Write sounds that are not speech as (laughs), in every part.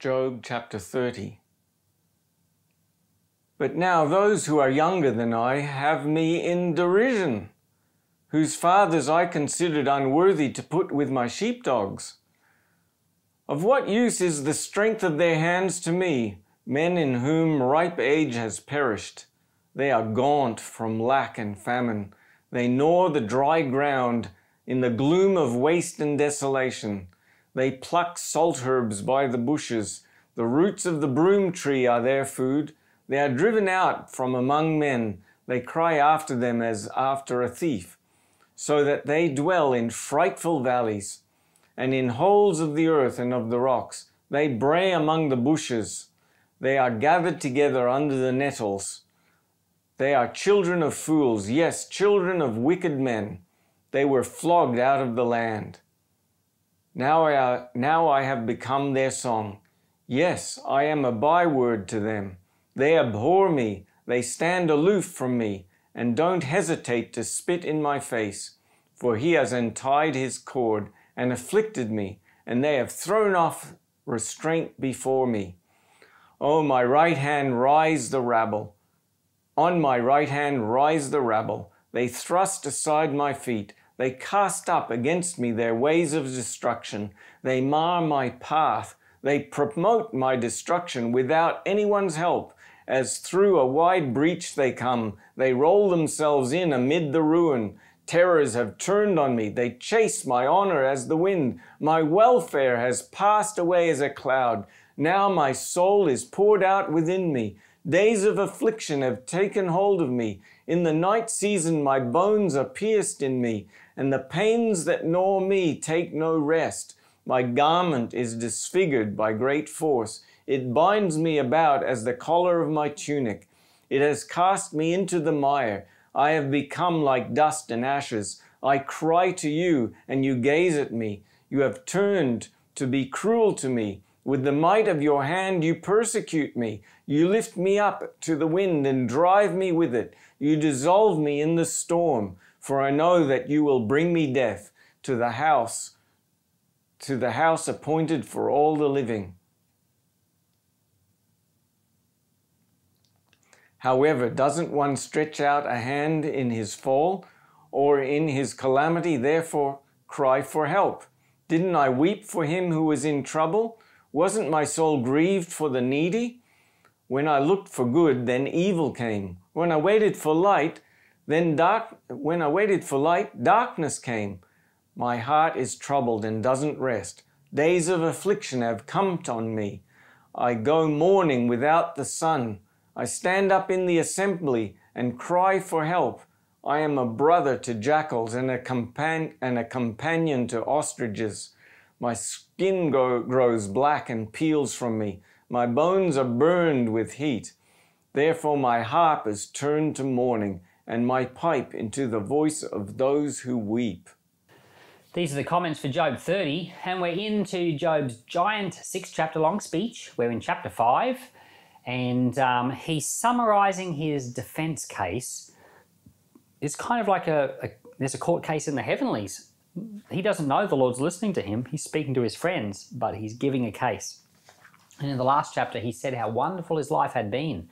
Job chapter 30. But now those who are younger than I have me in derision, whose fathers I considered unworthy to put with my sheepdogs. Of what use is the strength of their hands to me, men in whom ripe age has perished? They are gaunt from lack and famine. They gnaw the dry ground in the gloom of waste and desolation. They pluck salt herbs by the bushes. The roots of the broom tree are their food. They are driven out from among men. They cry after them as after a thief, so that they dwell in frightful valleys and in holes of the earth and of the rocks. They bray among the bushes. They are gathered together under the nettles. They are children of fools, yes, children of wicked men. They were flogged out of the land. Now I, uh, now I have become their song. Yes, I am a byword to them. They abhor me, they stand aloof from me, and don't hesitate to spit in my face. For he has untied his cord and afflicted me, and they have thrown off restraint before me. O my right hand, rise the rabble. On my right hand, rise the rabble. They thrust aside my feet. They cast up against me their ways of destruction. They mar my path. They promote my destruction without anyone's help. As through a wide breach they come, they roll themselves in amid the ruin. Terrors have turned on me. They chase my honor as the wind. My welfare has passed away as a cloud. Now my soul is poured out within me. Days of affliction have taken hold of me. In the night season, my bones are pierced in me and the pains that gnaw me take no rest. My garment is disfigured by great force. It binds me about as the collar of my tunic. It has cast me into the mire. I have become like dust and ashes. I cry to you, and you gaze at me. You have turned to be cruel to me. With the might of your hand, you persecute me. You lift me up to the wind and drive me with it. You dissolve me in the storm for I know that you will bring me death to the house, to the house appointed for all the living. However, doesn't one stretch out a hand in his fall or in his calamity, therefore cry for help? Didn't I weep for him who was in trouble? Wasn't my soul grieved for the needy? When I looked for good, then evil came. When I waited for light, then dark, when I waited for light, darkness came. My heart is troubled and doesn't rest. Days of affliction have come on me. I go mourning without the sun. I stand up in the assembly and cry for help. I am a brother to jackals and a, compan- and a companion to ostriches. My skin go- grows black and peels from me. My bones are burned with heat. Therefore, my harp is turned to mourning and my pipe into the voice of those who weep. These are the comments for Job 30, and we're into Job's giant six chapter long speech. We're in chapter 5, and um, he's summarizing his defense case. It's kind of like a, a there's a court case in the heavenlies. He doesn't know the Lord's listening to him, he's speaking to his friends, but he's giving a case. And in the last chapter, he said how wonderful his life had been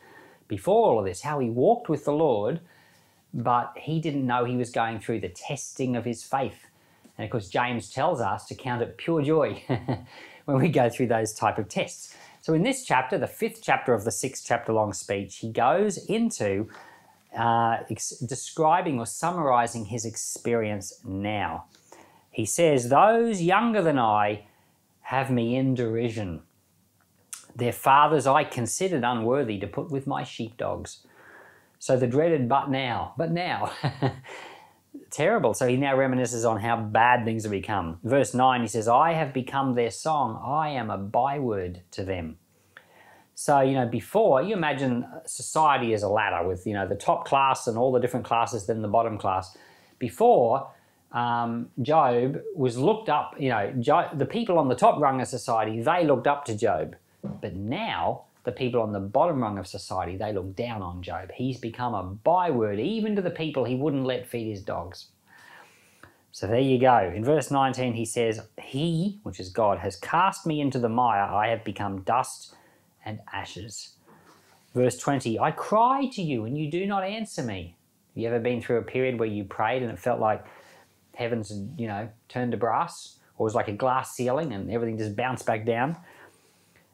before all of this, how he walked with the Lord but he didn't know he was going through the testing of his faith. And of course, James tells us to count it pure joy (laughs) when we go through those type of tests. So in this chapter, the fifth chapter of the six chapter long speech, he goes into uh, describing or summarizing his experience now. He says, Those younger than I have me in derision. Their fathers I considered unworthy to put with my sheepdogs. So the dreaded but now, but now. (laughs) Terrible. So he now reminisces on how bad things have become. Verse 9, he says, I have become their song. I am a byword to them. So, you know, before, you imagine society as a ladder with, you know, the top class and all the different classes, then the bottom class. Before, um, Job was looked up, you know, the people on the top rung of society, they looked up to Job. But now, the people on the bottom rung of society, they look down on Job. He's become a byword even to the people he wouldn't let feed his dogs. So there you go. In verse 19, he says, He, which is God, has cast me into the mire. I have become dust and ashes. Verse 20, I cry to you and you do not answer me. Have you ever been through a period where you prayed and it felt like heavens, you know, turned to brass? Or was like a glass ceiling and everything just bounced back down?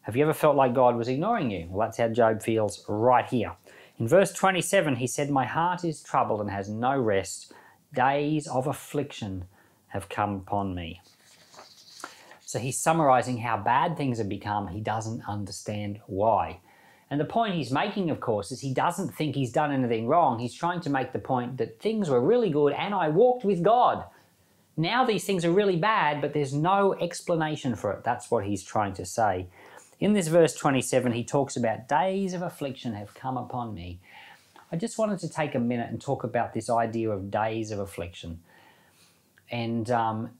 Have you ever felt like God was ignoring you? Well, that's how Job feels right here. In verse 27, he said, My heart is troubled and has no rest days of affliction have come upon me. So he's summarizing how bad things have become. He doesn't understand why. And the point he's making, of course, is he doesn't think he's done anything wrong. He's trying to make the point that things were really good and I walked with God. Now these things are really bad, but there's no explanation for it. That's what he's trying to say. In this verse 27, he talks about days of affliction have come upon me. I just wanted to take a minute and talk about this idea of days of affliction. And um,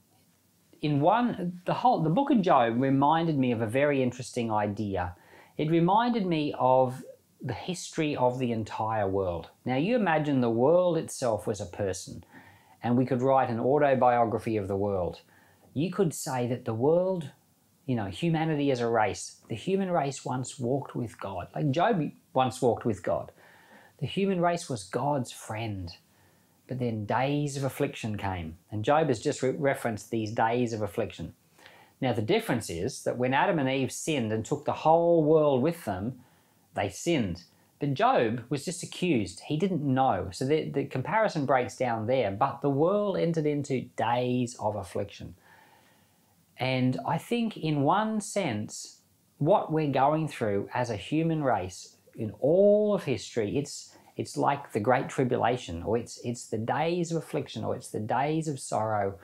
in one, the whole the book of Job reminded me of a very interesting idea. It reminded me of the history of the entire world. Now, you imagine the world itself was a person, and we could write an autobiography of the world. You could say that the world, you know, humanity as a race, the human race once walked with God, like Job once walked with God. The human race was God's friend. But then days of affliction came. And Job has just re- referenced these days of affliction. Now, the difference is that when Adam and Eve sinned and took the whole world with them, they sinned. But Job was just accused. He didn't know. So the, the comparison breaks down there. But the world entered into days of affliction. And I think, in one sense, what we're going through as a human race in all of history, it's it's like the great tribulation, or it's it's the days of affliction, or it's the days of sorrow.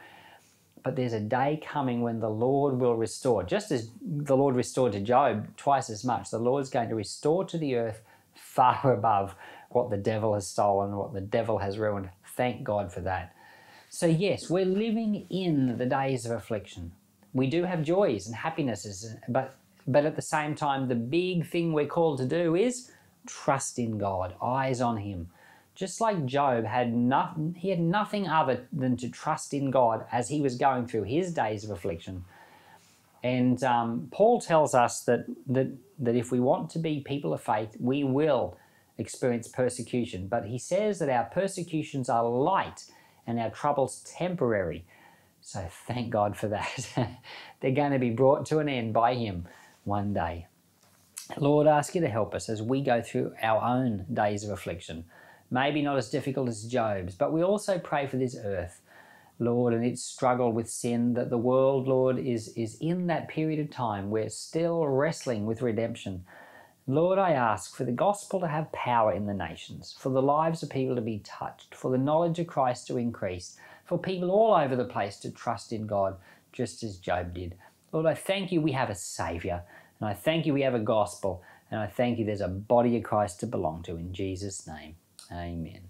But there's a day coming when the Lord will restore. Just as the Lord restored to Job twice as much, the Lord's going to restore to the earth far (laughs) above what the devil has stolen, what the devil has ruined. Thank God for that. So, yes, we're living in the days of affliction. We do have joys and happinesses, but but at the same time, the big thing we're called to do is trust in God, eyes on Him. Just like Job had nothing, he had nothing other than to trust in God as he was going through his days of affliction. And um, Paul tells us that, that, that if we want to be people of faith, we will experience persecution. But he says that our persecutions are light and our troubles temporary. So thank God for that. (laughs) They're going to be brought to an end by Him one day. Lord, ask you to help us as we go through our own days of affliction. Maybe not as difficult as Job's, but we also pray for this earth, Lord, and its struggle with sin, that the world, Lord, is, is in that period of time. We're still wrestling with redemption. Lord, I ask for the gospel to have power in the nations, for the lives of people to be touched, for the knowledge of Christ to increase, for people all over the place to trust in God, just as Job did. Lord, I thank you we have a Saviour, and I thank you we have a gospel, and I thank you there's a body of Christ to belong to. In Jesus' name, amen.